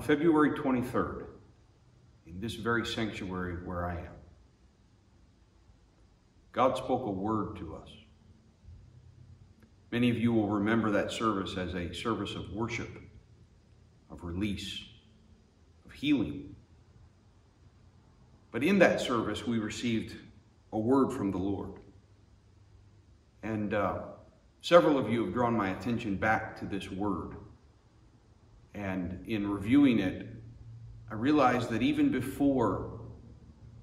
on February 23rd, in this very sanctuary where I am, God spoke a word to us. Many of you will remember that service as a service of worship, of release, of healing. But in that service, we received a word from the Lord. And uh, several of you have drawn my attention back to this word. And in reviewing it, I realized that even before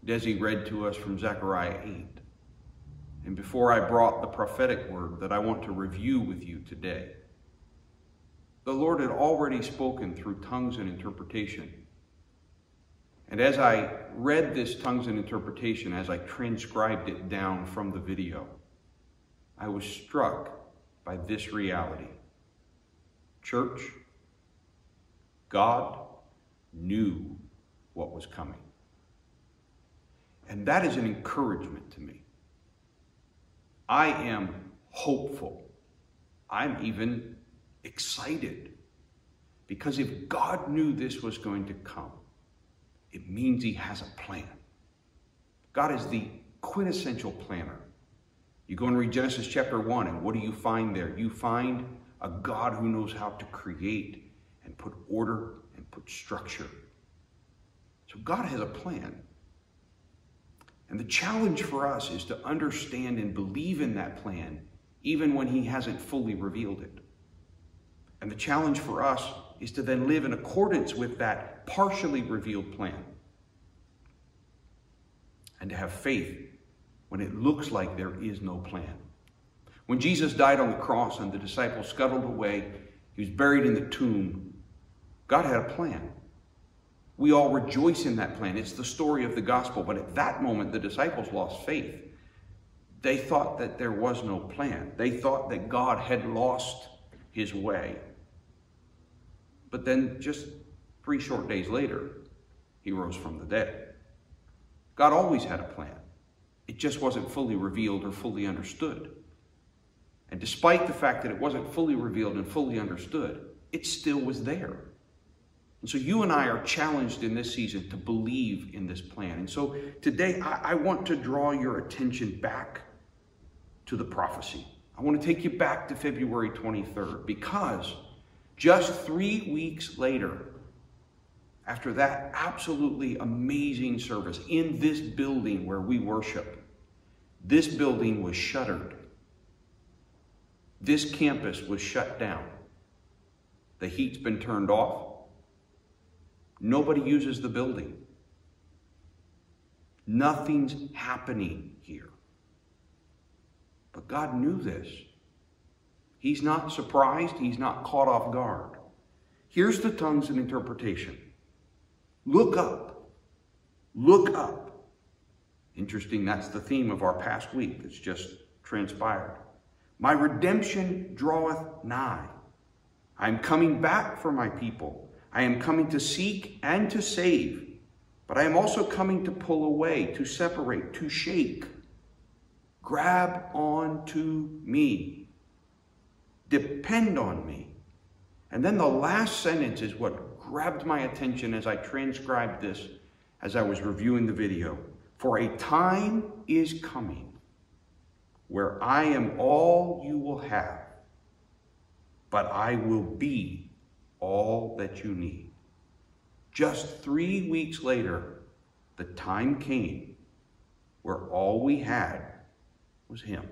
Desi read to us from Zechariah 8, and before I brought the prophetic word that I want to review with you today, the Lord had already spoken through tongues and interpretation. And as I read this tongues and interpretation, as I transcribed it down from the video, I was struck by this reality. Church, God knew what was coming. And that is an encouragement to me. I am hopeful. I'm even excited. Because if God knew this was going to come, it means he has a plan. God is the quintessential planner. You go and read Genesis chapter 1, and what do you find there? You find a God who knows how to create and put order and put structure. So God has a plan. And the challenge for us is to understand and believe in that plan, even when He hasn't fully revealed it. And the challenge for us is to then live in accordance with that partially revealed plan. And to have faith when it looks like there is no plan. When Jesus died on the cross and the disciples scuttled away, he was buried in the tomb, God had a plan. We all rejoice in that plan. It's the story of the gospel. But at that moment, the disciples lost faith. They thought that there was no plan. They thought that God had lost his way. But then, just three short days later, he rose from the dead. God always had a plan. It just wasn't fully revealed or fully understood. And despite the fact that it wasn't fully revealed and fully understood, it still was there. And so you and I are challenged in this season to believe in this plan. And so today I, I, want to draw your attention back to the prophecy. I want to take you back to February 23rd because just three weeks later, after that absolutely amazing service in this building where we worship, this building was shuttered. This campus was shut down. The heat's been turned off. Nobody uses the building. Nothing's happening here. But God knew this. He's not surprised. He's not caught off guard. Here's the tongues and interpretation. Look up. Look up. Interesting, that's the theme of our past week that's just transpired. My redemption draweth nigh. I'm coming back for my people. I am coming to seek and to save, but I am also coming to pull away, to separate, to shake. Grab on to me. Depend on me. And then the last sentence is what grabbed my attention as I transcribed this as I was reviewing the video. For a time is coming where I am all you will have, but I will be all that you need. Just three weeks later, the time came where all we had was Him.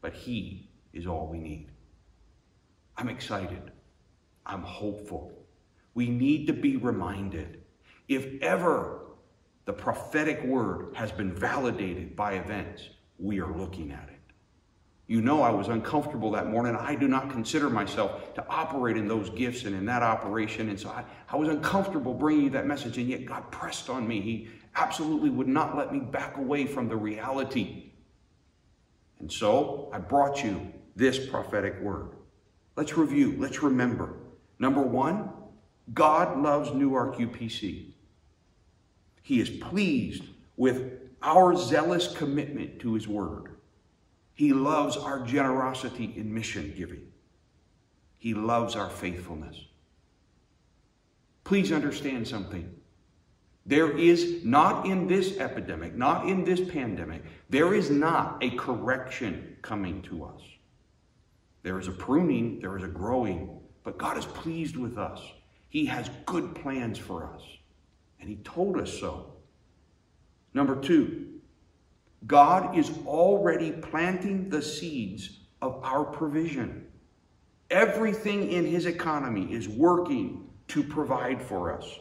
But He is all we need. I'm excited. I'm hopeful. We need to be reminded if ever the prophetic word has been validated by events, we are looking at it. You know I was uncomfortable that morning. I do not consider myself to operate in those gifts and in that operation. And so I, I was uncomfortable bringing you that message. And yet God pressed on me. He absolutely would not let me back away from the reality. And so I brought you this prophetic word. Let's review. Let's remember. Number one, God loves Newark UPC. He is pleased with our zealous commitment to his word. He loves our generosity in mission giving. He loves our faithfulness. Please understand something. There is not in this epidemic, not in this pandemic, there is not a correction coming to us. There is a pruning, there is a growing, but God is pleased with us. He has good plans for us, and He told us so. Number two, God is already planting the seeds of our provision. Everything in His economy is working to provide for us.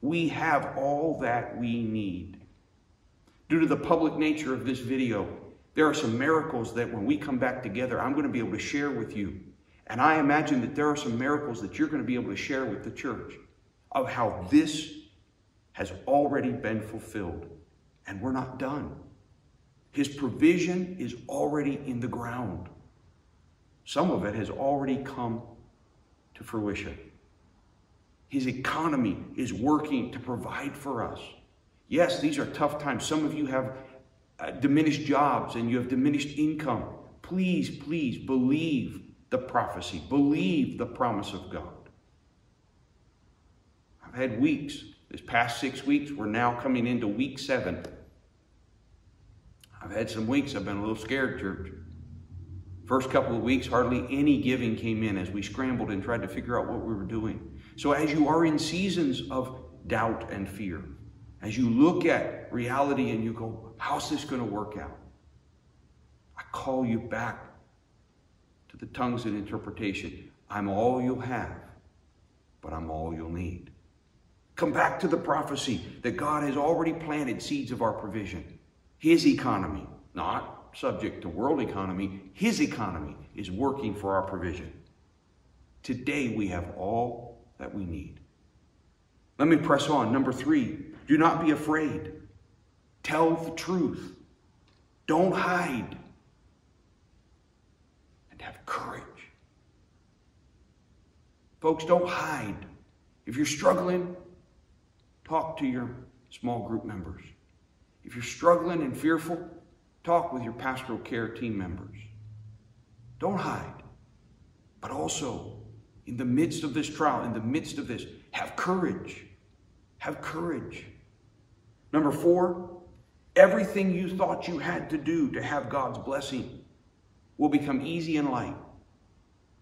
We have all that we need. Due to the public nature of this video, there are some miracles that when we come back together, I'm going to be able to share with you. And I imagine that there are some miracles that you're going to be able to share with the church of how this has already been fulfilled. And we're not done. His provision is already in the ground. Some of it has already come to fruition. His economy is working to provide for us. Yes, these are tough times. Some of you have uh, diminished jobs and you have diminished income. Please, please believe the prophecy, believe the promise of God. I've had weeks, this past six weeks, we're now coming into week seven. I've had some weeks I've been a little scared, church. First couple of weeks, hardly any giving came in as we scrambled and tried to figure out what we were doing. So, as you are in seasons of doubt and fear, as you look at reality and you go, how's this going to work out? I call you back to the tongues and interpretation. I'm all you'll have, but I'm all you'll need. Come back to the prophecy that God has already planted seeds of our provision. His economy, not subject to world economy, His economy is working for our provision. Today we have all that we need. Let me press on. Number three, do not be afraid. Tell the truth. Don't hide. And have courage. Folks, don't hide. If you're struggling, talk to your small group members. If you're struggling and fearful, talk with your pastoral care team members. Don't hide, but also in the midst of this trial, in the midst of this, have courage. Have courage. Number four, everything you thought you had to do to have God's blessing will become easy and light.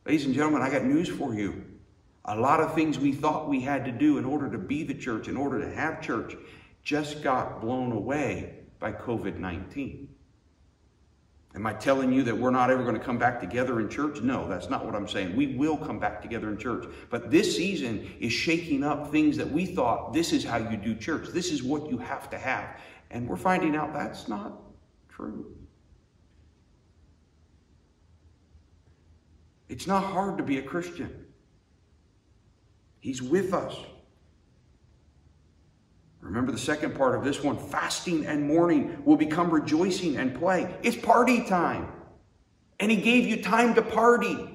Ladies and gentlemen, I got news for you. A lot of things we thought we had to do in order to be the church, in order to have church, just got blown away by COVID 19. Am I telling you that we're not ever going to come back together in church? No, that's not what I'm saying. We will come back together in church. But this season is shaking up things that we thought this is how you do church. This is what you have to have. And we're finding out that's not true. It's not hard to be a Christian. He's with us. Remember the second part of this one fasting and mourning will become rejoicing and play. It's party time. And he gave you time to party.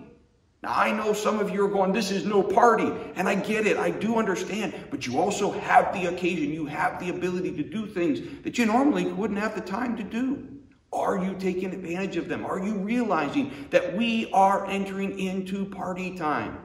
Now, I know some of you are going, this is no party. And I get it. I do understand. But you also have the occasion. You have the ability to do things that you normally wouldn't have the time to do. Are you taking advantage of them? Are you realizing that we are entering into party time?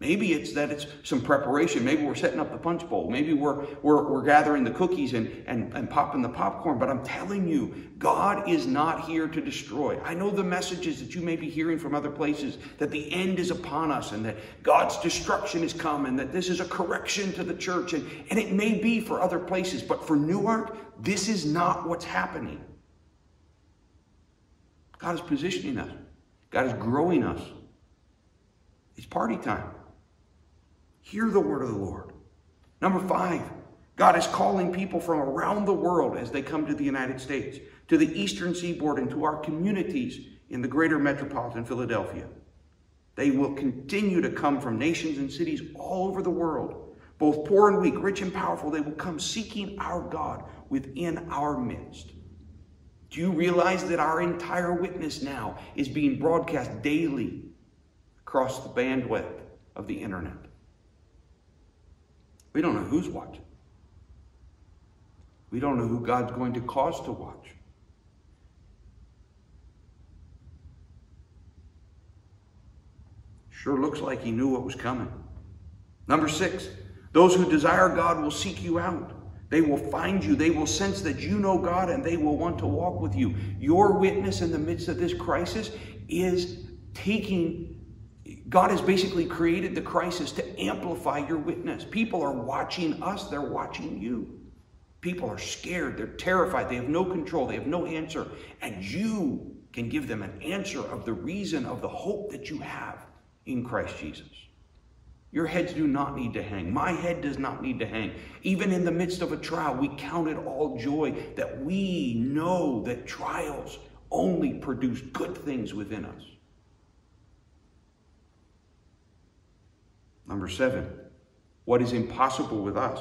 Maybe it's that it's some preparation. Maybe we're setting up the punch bowl. Maybe we're, we're, we're gathering the cookies and, and, and popping the popcorn. But I'm telling you, God is not here to destroy. I know the messages that you may be hearing from other places that the end is upon us and that God's destruction is come and that this is a correction to the church. And, and it may be for other places. But for Newark, this is not what's happening. God is positioning us, God is growing us. It's party time. Hear the word of the Lord. Number five, God is calling people from around the world as they come to the United States, to the eastern seaboard, and to our communities in the greater metropolitan Philadelphia. They will continue to come from nations and cities all over the world, both poor and weak, rich and powerful. They will come seeking our God within our midst. Do you realize that our entire witness now is being broadcast daily across the bandwidth of the internet? We don't know who's watching. We don't know who God's going to cause to watch. Sure looks like he knew what was coming. Number six, Those who desire God will seek you out. They will find you. They will sense that you know God and they will want to walk with you. Your witness in the midst of this crisis is taking, God has basically created the crisis to amplify your witness. People are watching us, they're watching you. People are scared, they're terrified, they have no control, they have no answer. And you can give them an answer of the reason of the hope that you have in Christ Jesus. Your heads do not need to hang. My head does not need to hang. Even in the midst of a trial, we count it all joy that we know that trials only produce good things within us. Number seven, what is impossible with us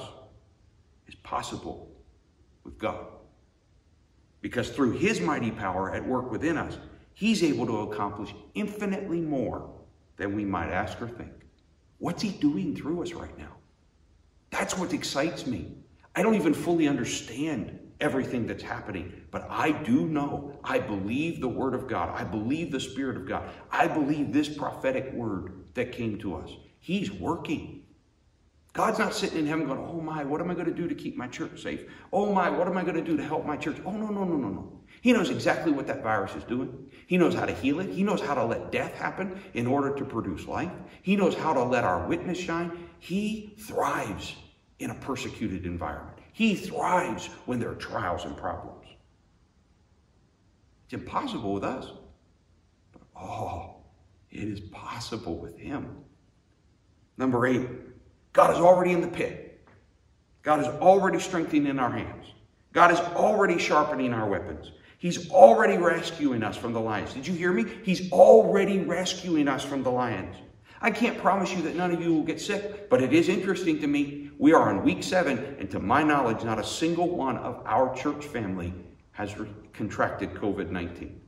is possible with God. Because through his mighty power at work within us, he's able to accomplish infinitely more than we might ask or think. What's he doing through us right now? That's what excites me. I don't even fully understand everything that's happening, but I do know, I believe the word of God. I believe the spirit of God. I believe this prophetic word that came to us. He's working. God's not sitting in heaven going, oh my, what am I going to do to keep my church safe? Oh my, what am I going to do to help my church? Oh no, no, no, no, no. He knows exactly what that virus is doing. He knows how to heal it. He knows how to let death happen in order to produce life. He knows how to let our witness shine. He thrives in a persecuted environment. He thrives when there are trials and problems. It's impossible with us. But oh, it is possible with him. Number eight, God is already in the pit. God is already strengthening our hands. God is already sharpening our weapons. He's already rescuing us from the lions. Did you hear me? He's already rescuing us from the lions. I can't promise you that none of you will get sick, but it is interesting to me. We are on week seven, and to my knowledge, not a single one of our church family has contracted COVID 19.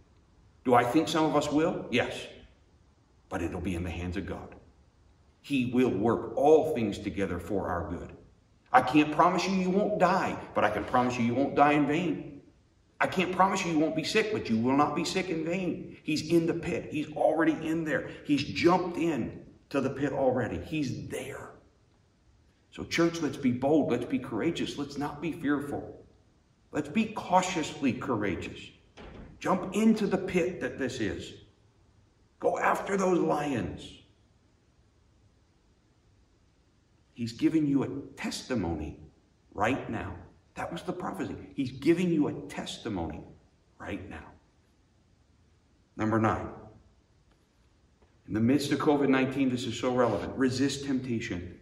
Do I think some of us will? Yes. But it'll be in the hands of God. He will work all things together for our good. I can't promise you you won't die, but I can promise you you won't die in vain. I can't promise you you won't be sick, but you will not be sick in vain. He's in the pit. He's already in there. He's jumped in to the pit already. He's there. So, church, let's be bold. Let's be courageous. Let's not be fearful. Let's be cautiously courageous. Jump into the pit that this is. Go after those lions. He's giving you a testimony right now. That was the prophecy. He's giving you a testimony right now. Number nine. In the midst of COVID 19, this is so relevant. Resist temptation,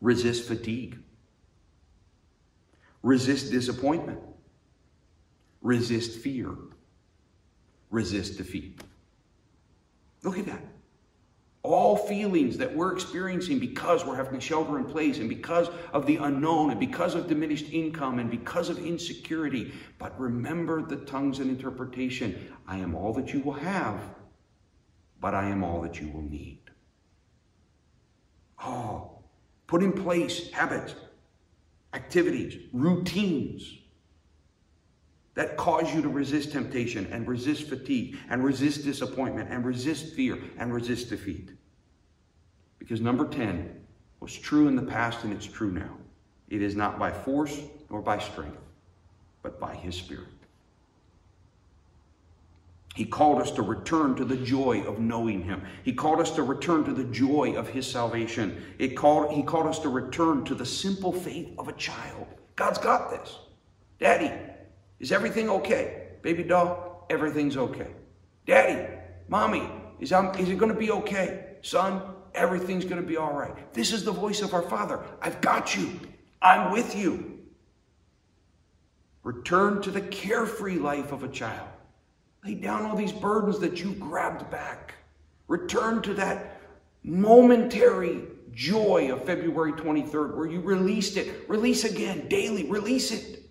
resist fatigue, resist disappointment, resist fear, resist defeat. Look at that all feelings that we're experiencing because we're having shelter in place and because of the unknown and because of diminished income and because of insecurity. But remember the tongues and interpretation. I am all that you will have, but I am all that you will need. Oh, put in place habits, activities, routines that cause you to resist temptation and resist fatigue and resist disappointment and resist fear and resist defeat. Because number 10 was true in the past and it's true now. It is not by force nor by strength, but by his spirit. He called us to return to the joy of knowing him. He called us to return to the joy of his salvation. It called, he called us to return to the simple faith of a child. God's got this. Daddy, is everything okay? Baby doll, everything's okay. Daddy, mommy, is, um, is it going to be okay? Son, everything's going to be all right. This is the voice of our Father. I've got you. I'm with you. Return to the carefree life of a child. Lay down all these burdens that you grabbed back. Return to that momentary joy of February 23rd where you released it. Release again daily. Release it.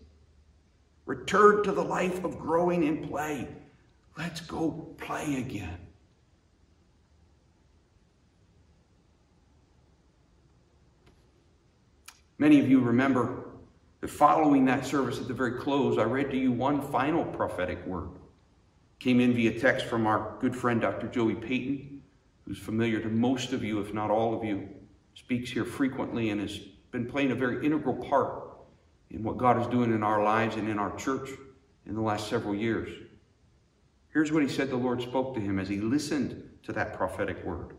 Return to the life of growing in play. Let's go play again. Many of you remember that following that service at the very close, I read to you one final prophetic word. Came in via text from our good friend Dr. Joey Payton, who's familiar to most of you, if not all of you. speaks here frequently and has been playing a very integral part in what God is doing in our lives and in our church in the last several years. Here's what he said the Lord spoke to him as he listened to that prophetic word.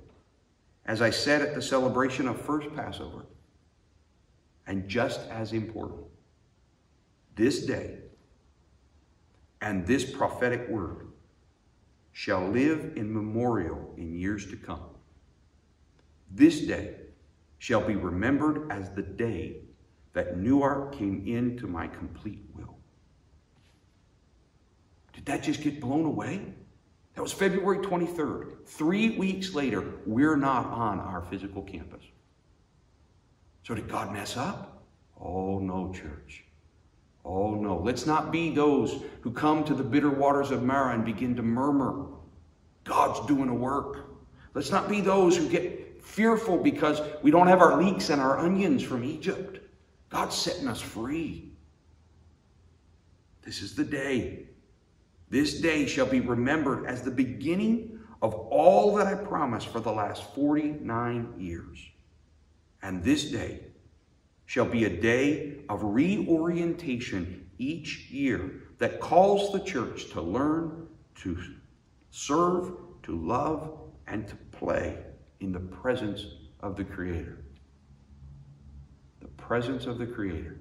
As I said at the celebration of first Passover, and just as important, this day and this prophetic word shall live in memorial in years to come. This day shall be remembered as the day that Newark came into my complete will. Did that just get blown away? That was February 23rd. Three weeks later, we're not on our physical campus. So did God mess up? Oh, no, church. Oh, no. Let's not be those who come to the bitter waters of Marah and begin to murmur. God's doing a work. Let's not be those who get fearful because we don't have our leeks and our onions from Egypt. God's setting us free. This is the day. This day shall be remembered as the beginning of all that I promised for the last 49 years. And this day shall be a day of reorientation each year that calls the church to learn, to serve, to love, and to play in the presence of the Creator. The presence of the Creator.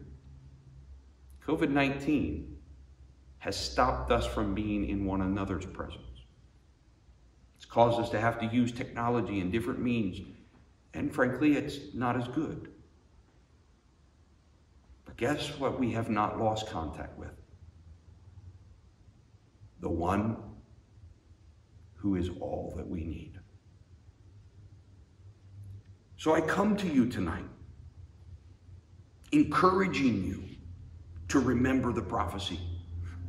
COVID 19 has stopped us from being in one another's presence. It's caused us to have to use technology and different means, and frankly, it's not as good. But guess what we have not lost contact with? The one who is all that we need. So I come to you tonight, encouraging you to remember the prophecy,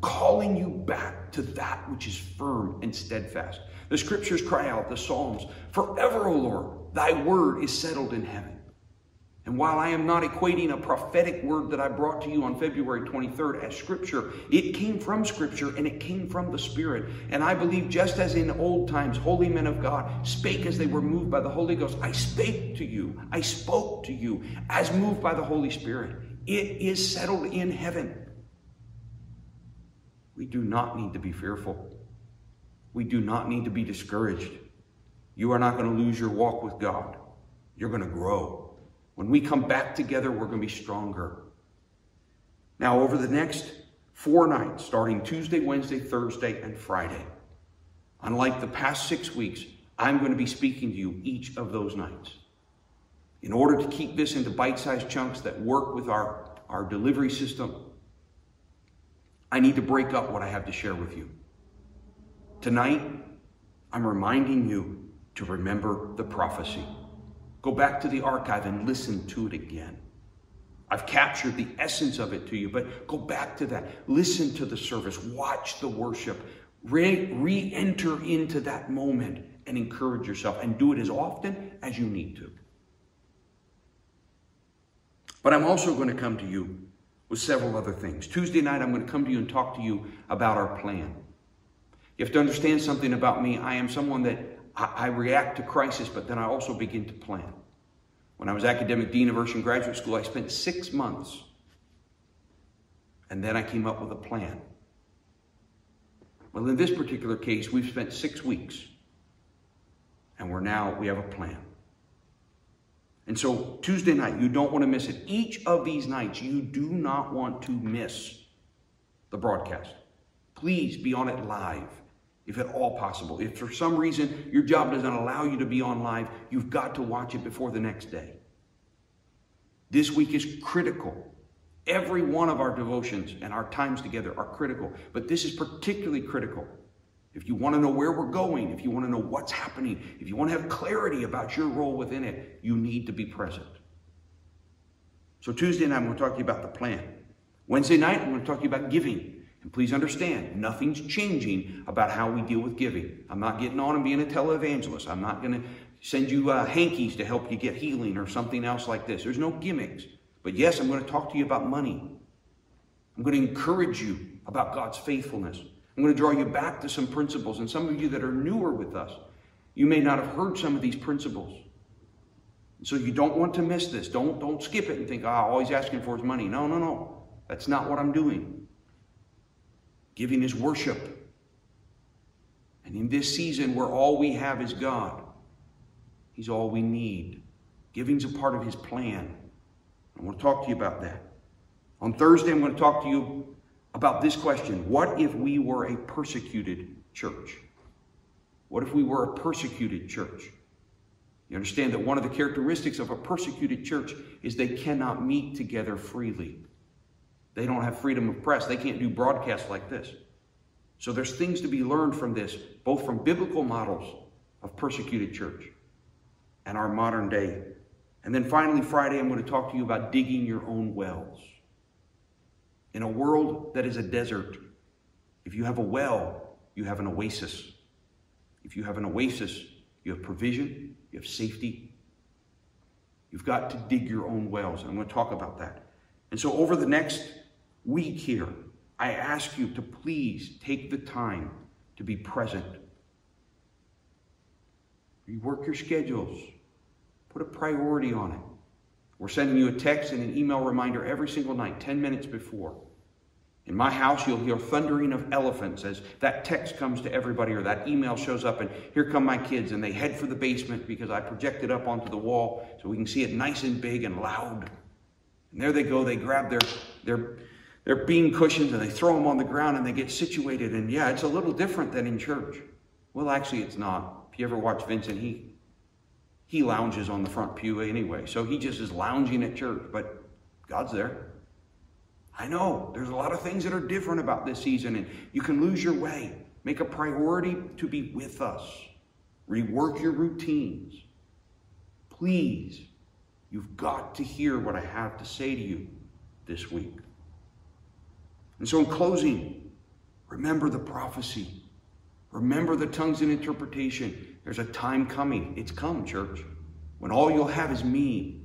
calling you back to that which is firm and steadfast. The scriptures cry out, the Psalms, Forever, O Lord, thy word is settled in heaven. And while I am not equating a prophetic word that I brought to you on February 23rd as Scripture, it came from Scripture and it came from the Spirit. And I believe just as in old times, holy men of God spake as they were moved by the Holy Ghost, I spake to you, I spoke to you as moved by the Holy Spirit. It is settled in heaven. We do not need to be fearful. We do not need to be discouraged. You are not going to lose your walk with God. You're going to grow. When we come back together, we're going to be stronger. Now, over the next four nights, starting Tuesday, Wednesday, Thursday, and Friday, unlike the past six weeks, I'm going to be speaking to you each of those nights. In order to keep this into bite sized chunks that work with our, our delivery system, I need to break up what I have to share with you. Tonight, I'm reminding you to remember the prophecy. Go back to the archive and listen to it again. I've captured the essence of it to you, but go back to that. Listen to the service. Watch the worship. Re enter into that moment and encourage yourself and do it as often as you need to. But I'm also going to come to you with several other things. Tuesday night, I'm going to come to you and talk to you about our plan. You have to understand something about me. I am someone that I, react to crisis, but then I also begin to plan. When I was academic dean of Urshan Graduate School, I spent six months. And then I came up with a plan. Well, in this particular case, we've spent six weeks. And we're now, we have a plan. And so Tuesday night, you don't want to miss it. Each of these nights, you do not want to miss the broadcast. Please be on it live if at all possible. If for some reason your job doesn't allow you to be on live, you've got to watch it before the next day. This week is critical. Every one of our devotions and our times together are critical, but this is particularly critical. If you want to know where we're going, if you want to know what's happening, if you want to have clarity about your role within it, you need to be present. So Tuesday night, I'm going to talk to you about the plan. Wednesday night, I'm going to talk to you about giving. And please understand, nothing's changing about how we deal with giving. I'm not getting on and being a televangelist. I'm not going to send you uh, hankies to help you get healing or something else like this. There's no gimmicks. But yes, I'm going to talk to you about money. I'm going to encourage you about God's faithfulness. I'm going to draw you back to some principles. And some of you that are newer with us, you may not have heard some of these principles. So you don't want to miss this. Don't, don't skip it and think, ah, oh, all he's asking for is money. No, no, no. That's not what I'm doing. Giving is worship. And in this season where all we have is God, He's all we need. Giving's a part of His plan. I want to talk to you about that. On Thursday, I'm going to talk to you about this question What if we were a persecuted church? What if we were a persecuted church? You understand that one of the characteristics of a persecuted church is they cannot meet together freely. They don't have freedom of press. They can't do broadcasts like this. So there's things to be learned from this, both from biblical models of persecuted church and our modern day. And then finally, Friday, I'm going to talk to you about digging your own wells. In a world that is a desert, if you have a well, you have an oasis. If you have an oasis, you have provision, you have safety. You've got to dig your own wells. I'm going to talk about that. And so, over the next week here, I ask you to please take the time to be present. Rework your schedules, put a priority on it. We're sending you a text and an email reminder every single night, 10 minutes before. In my house, you'll hear thundering of elephants as that text comes to everybody or that email shows up, and here come my kids, and they head for the basement because I project it up onto the wall so we can see it nice and big and loud. And there they go, they grab their, their, their bean cushions and they throw them on the ground and they get situated. And yeah, it's a little different than in church. Well, actually, it's not. If you ever watch Vincent, he, he lounges on the front pew anyway. So he just is lounging at church, but God's there. I know there's a lot of things that are different about this season, and you can lose your way. Make a priority to be with us. Rework your routines. Please, you've got to hear what I have to say to you this week. And so, in closing, remember the prophecy. Remember the tongues and interpretation. There's a time coming. It's come, church, when all you'll have is me.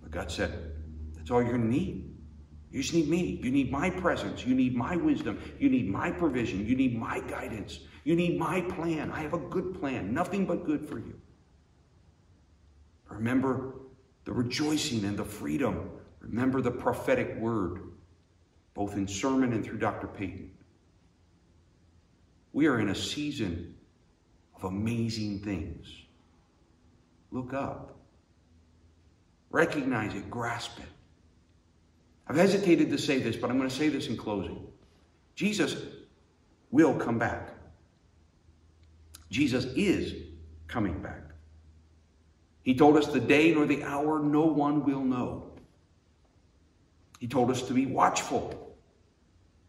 But God said, that's all you're going to need. You just need me. You need my presence. You need my wisdom. You need my provision. You need my guidance. You need my plan. I have a good plan, nothing but good for you. Remember the rejoicing and the freedom. Remember the prophetic word, both in sermon and through Dr. Peyton. We are in a season of amazing things. Look up. Recognize it, grasp it. I've hesitated to say this, but I'm going to say this in closing. Jesus will come back. Jesus is coming back. He told us the day nor the hour no one will know. He told us to be watchful.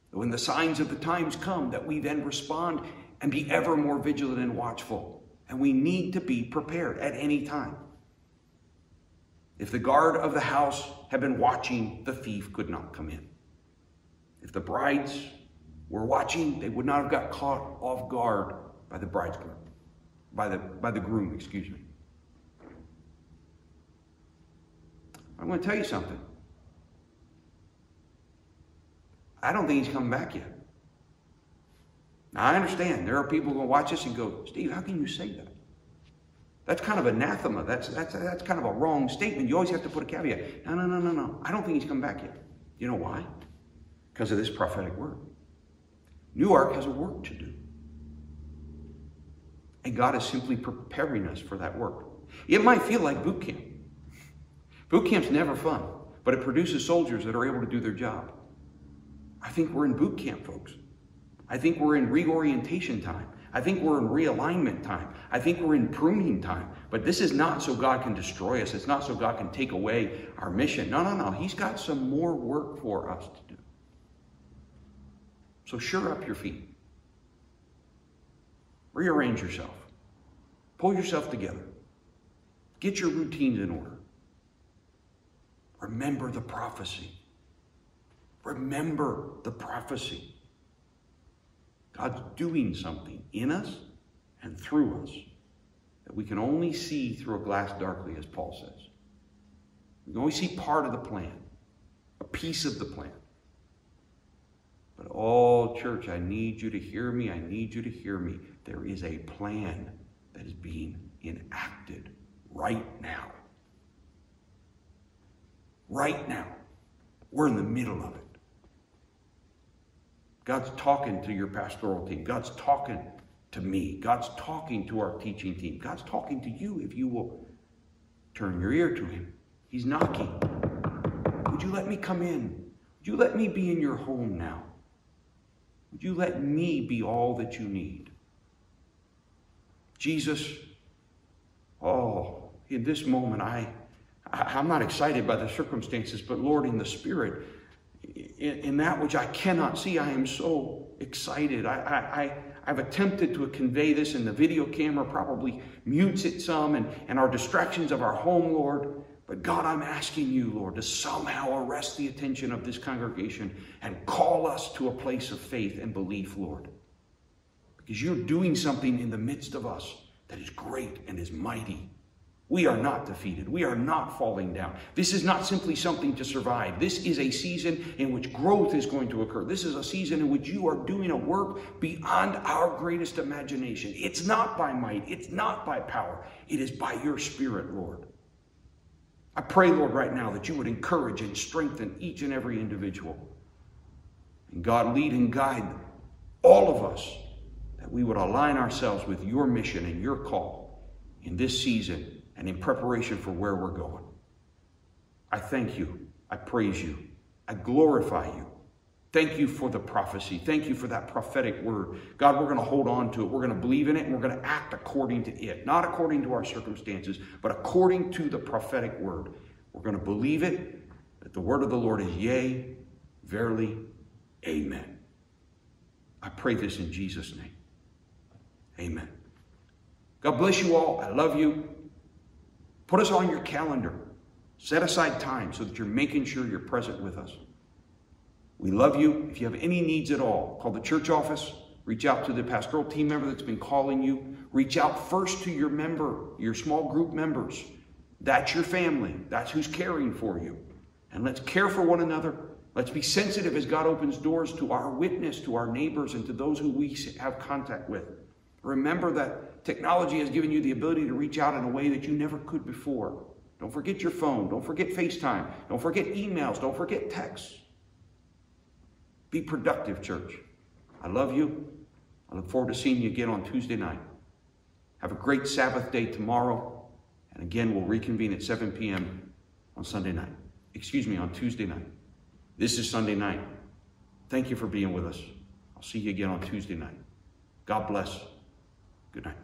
When the signs of the times come, that we then respond and be ever more vigilant and watchful. And we need to be prepared at any time. If the guard of the house had been watching, the thief could not come in. If the brides were watching, they would not have got caught off guard by the bridegroom, by the, by the groom, excuse me. I'm going to tell you something. I don't think he's coming back yet. Now, I understand there are people who will watch this and go, Steve, how can you say that? That's kind of anathema. That's, that's, that's kind of a wrong statement. You always have to put a caveat. No, no, no, no, no. I don't think he's come back yet. You know why? Because of this prophetic word. Newark has a work to do. And God is simply preparing us for that work. It might feel like boot camp. Boot camp's never fun, but it produces soldiers that are able to do their job. I think we're in boot camp, folks. I think we're in reorientation time. I think we're in realignment time. I think we're in pruning time. But this is not so God can destroy us. It's not so God can take away our mission. No, no, no. He's got some more work for us to do. So sure up your feet. Rearrange yourself. Pull yourself together. Get your routines in order. Remember the prophecy. Remember the prophecy. God's doing something in us and through us that we can only see through a glass darkly, as Paul says. We can only see part of the plan, a piece of the plan. But all church, I need you to hear me. I need you to hear me. There is a plan that is being enacted right now. Right now. We're in the middle of it. God's talking to your pastoral team. God's talking to me. God's talking to our teaching team. God's talking to you if you will turn your ear to Him. He's knocking. Would you let me come in? Would you let me be in your home now? Would you let me be all that you need? Jesus, oh, in this moment, I, I, I'm not excited by the circumstances, but Lord, in the Spirit, in, in that which I cannot see, I am so excited. I, I, I've attempted to convey this, and the video camera probably mutes it some, and, and our distractions of our home, Lord. But God, I'm asking you, Lord, to somehow arrest the attention of this congregation and call us to a place of faith and belief, Lord. Because you're doing something in the midst of us that is great and is mighty. We are not defeated. We are not falling down. This is not simply something to survive. This is a season in which growth is going to occur. This is a season in which you are doing a work beyond our greatest imagination. It's not by might, it's not by power, it is by your Spirit, Lord. I pray, Lord, right now that you would encourage and strengthen each and every individual. And God, lead and guide all of us that we would align ourselves with your mission and your call in this season and in preparation for where we're going. I thank you. I praise you. I glorify you. Thank you for the prophecy. Thank you for that prophetic word. God, we're going to hold on to it. We're going to believe in it and we're going to act according to it. Not according to our circumstances, but according to the prophetic word. We're going to believe it, that the word of the Lord is yea, verily, amen. I pray this in Jesus' name. Amen. God bless you all. I love you. Put us on your calendar. Set aside time so that you're making sure you're present with us. We love you. If you have any needs at all, call the church office. Reach out to the pastoral team member that's been calling you. Reach out first to your member, your small group members. That's your family. That's who's caring for you. And let's care for one another. Let's be sensitive as God opens doors to our witness, to our neighbors, and to those who we have contact with. Remember that technology has given you the ability to reach out in a way that you never could before. Don't forget your phone. Don't forget FaceTime. Don't forget emails. Don't forget texts. Be productive, church. I love you. I look forward to seeing you again on Tuesday night. Have a great Sabbath day tomorrow. And again, we'll reconvene at 7 p.m. on Sunday night. Excuse me, on Tuesday night. This is Sunday night. Thank you for being with us. I'll see you again on Tuesday night. God bless. Good night.